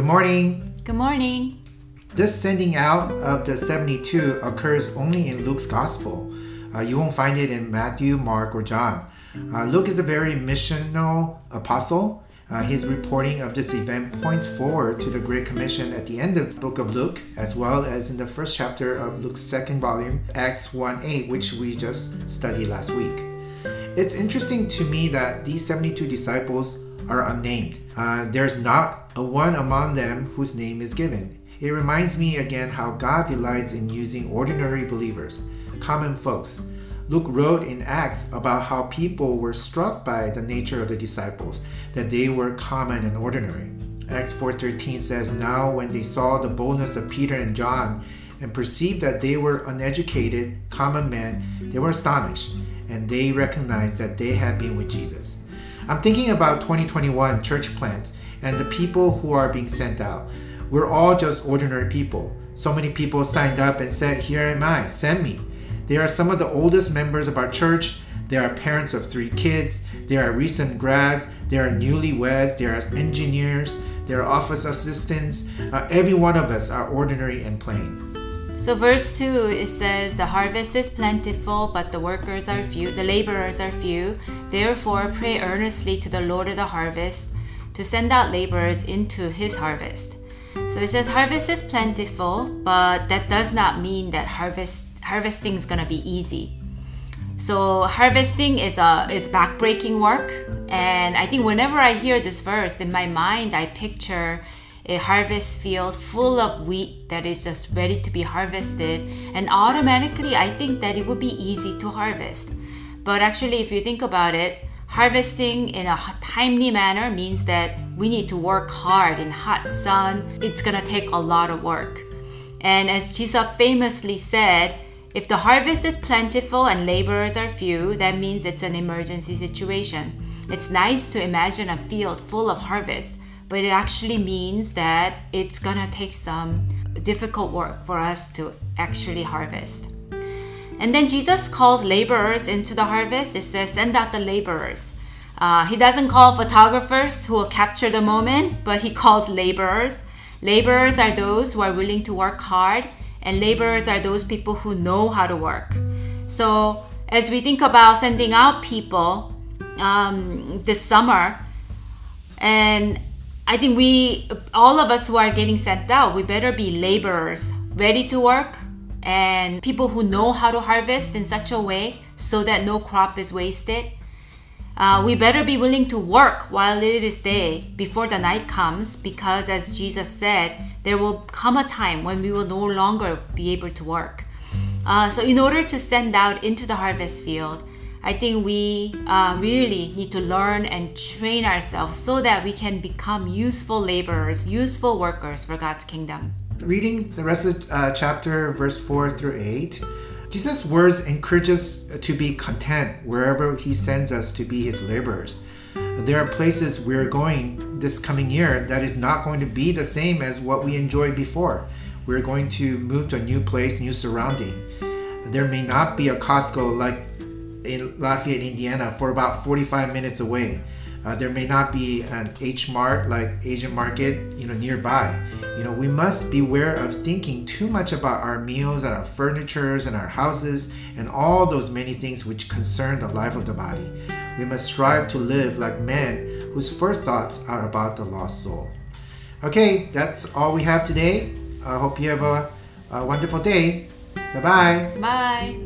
Good morning. Good morning. This sending out of the 72 occurs only in Luke's Gospel. Uh, you won't find it in Matthew, Mark, or John. Uh, Luke is a very missional apostle. Uh, his reporting of this event points forward to the Great Commission at the end of the book of Luke, as well as in the first chapter of Luke's second volume, Acts 1 8, which we just studied last week. It's interesting to me that these 72 disciples are unnamed. Uh, there's not a one among them whose name is given. It reminds me again how God delights in using ordinary believers, common folks. Luke wrote in Acts about how people were struck by the nature of the disciples, that they were common and ordinary. Acts 4:13 says, "Now when they saw the boldness of Peter and John and perceived that they were uneducated, common men, they were astonished, and they recognized that they had been with Jesus." I'm thinking about 2021 church plants and the people who are being sent out. We're all just ordinary people. So many people signed up and said, Here am I, send me. They are some of the oldest members of our church. They are parents of three kids. They are recent grads. They are newlyweds. They are engineers. They are office assistants. Uh, every one of us are ordinary and plain. So, verse 2 it says, The harvest is plentiful, but the workers are few, the laborers are few. Therefore, pray earnestly to the Lord of the harvest to send out laborers into his harvest. So it says harvest is plentiful, but that does not mean that harvest harvesting is gonna be easy. So harvesting is a is backbreaking work, and I think whenever I hear this verse in my mind, I picture a harvest field full of wheat that is just ready to be harvested, and automatically I think that it would be easy to harvest. But actually, if you think about it, harvesting in a timely manner means that we need to work hard in hot sun. It's gonna take a lot of work. And as Jesus famously said, if the harvest is plentiful and laborers are few, that means it's an emergency situation. It's nice to imagine a field full of harvest, but it actually means that it's gonna take some difficult work for us to actually harvest. And then Jesus calls laborers into the harvest. It says, send out the laborers. Uh, he doesn't call photographers who will capture the moment, but he calls laborers. Laborers are those who are willing to work hard and laborers are those people who know how to work. So, as we think about sending out people um, this summer, and I think we, all of us who are getting sent out, we better be laborers, ready to work, and people who know how to harvest in such a way so that no crop is wasted. Uh, we better be willing to work while it is day before the night comes, because as Jesus said, there will come a time when we will no longer be able to work. Uh, so, in order to send out into the harvest field, I think we uh, really need to learn and train ourselves so that we can become useful laborers, useful workers for God's kingdom. Reading the rest of uh, chapter, verse 4 through 8, Jesus' words encourage us to be content wherever He sends us to be His laborers. There are places we're going this coming year that is not going to be the same as what we enjoyed before. We're going to move to a new place, new surrounding. There may not be a Costco like in Lafayette, Indiana, for about 45 minutes away. Uh, there may not be an H Mart like Asian Market, you know, nearby. You know, we must beware of thinking too much about our meals and our furnitures and our houses and all those many things which concern the life of the body. We must strive to live like men whose first thoughts are about the lost soul. Okay, that's all we have today. I hope you have a, a wonderful day. Bye-bye. Bye.